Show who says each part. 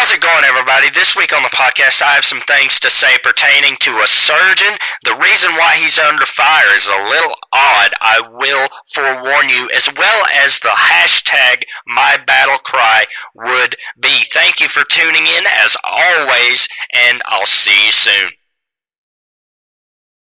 Speaker 1: How's it going, everybody? This week on the podcast, I have some things to say pertaining to a surgeon. The reason why he's under fire is a little odd, I will forewarn you, as well as the hashtag my battle cry would be. Thank you for tuning in, as always, and I'll see you soon.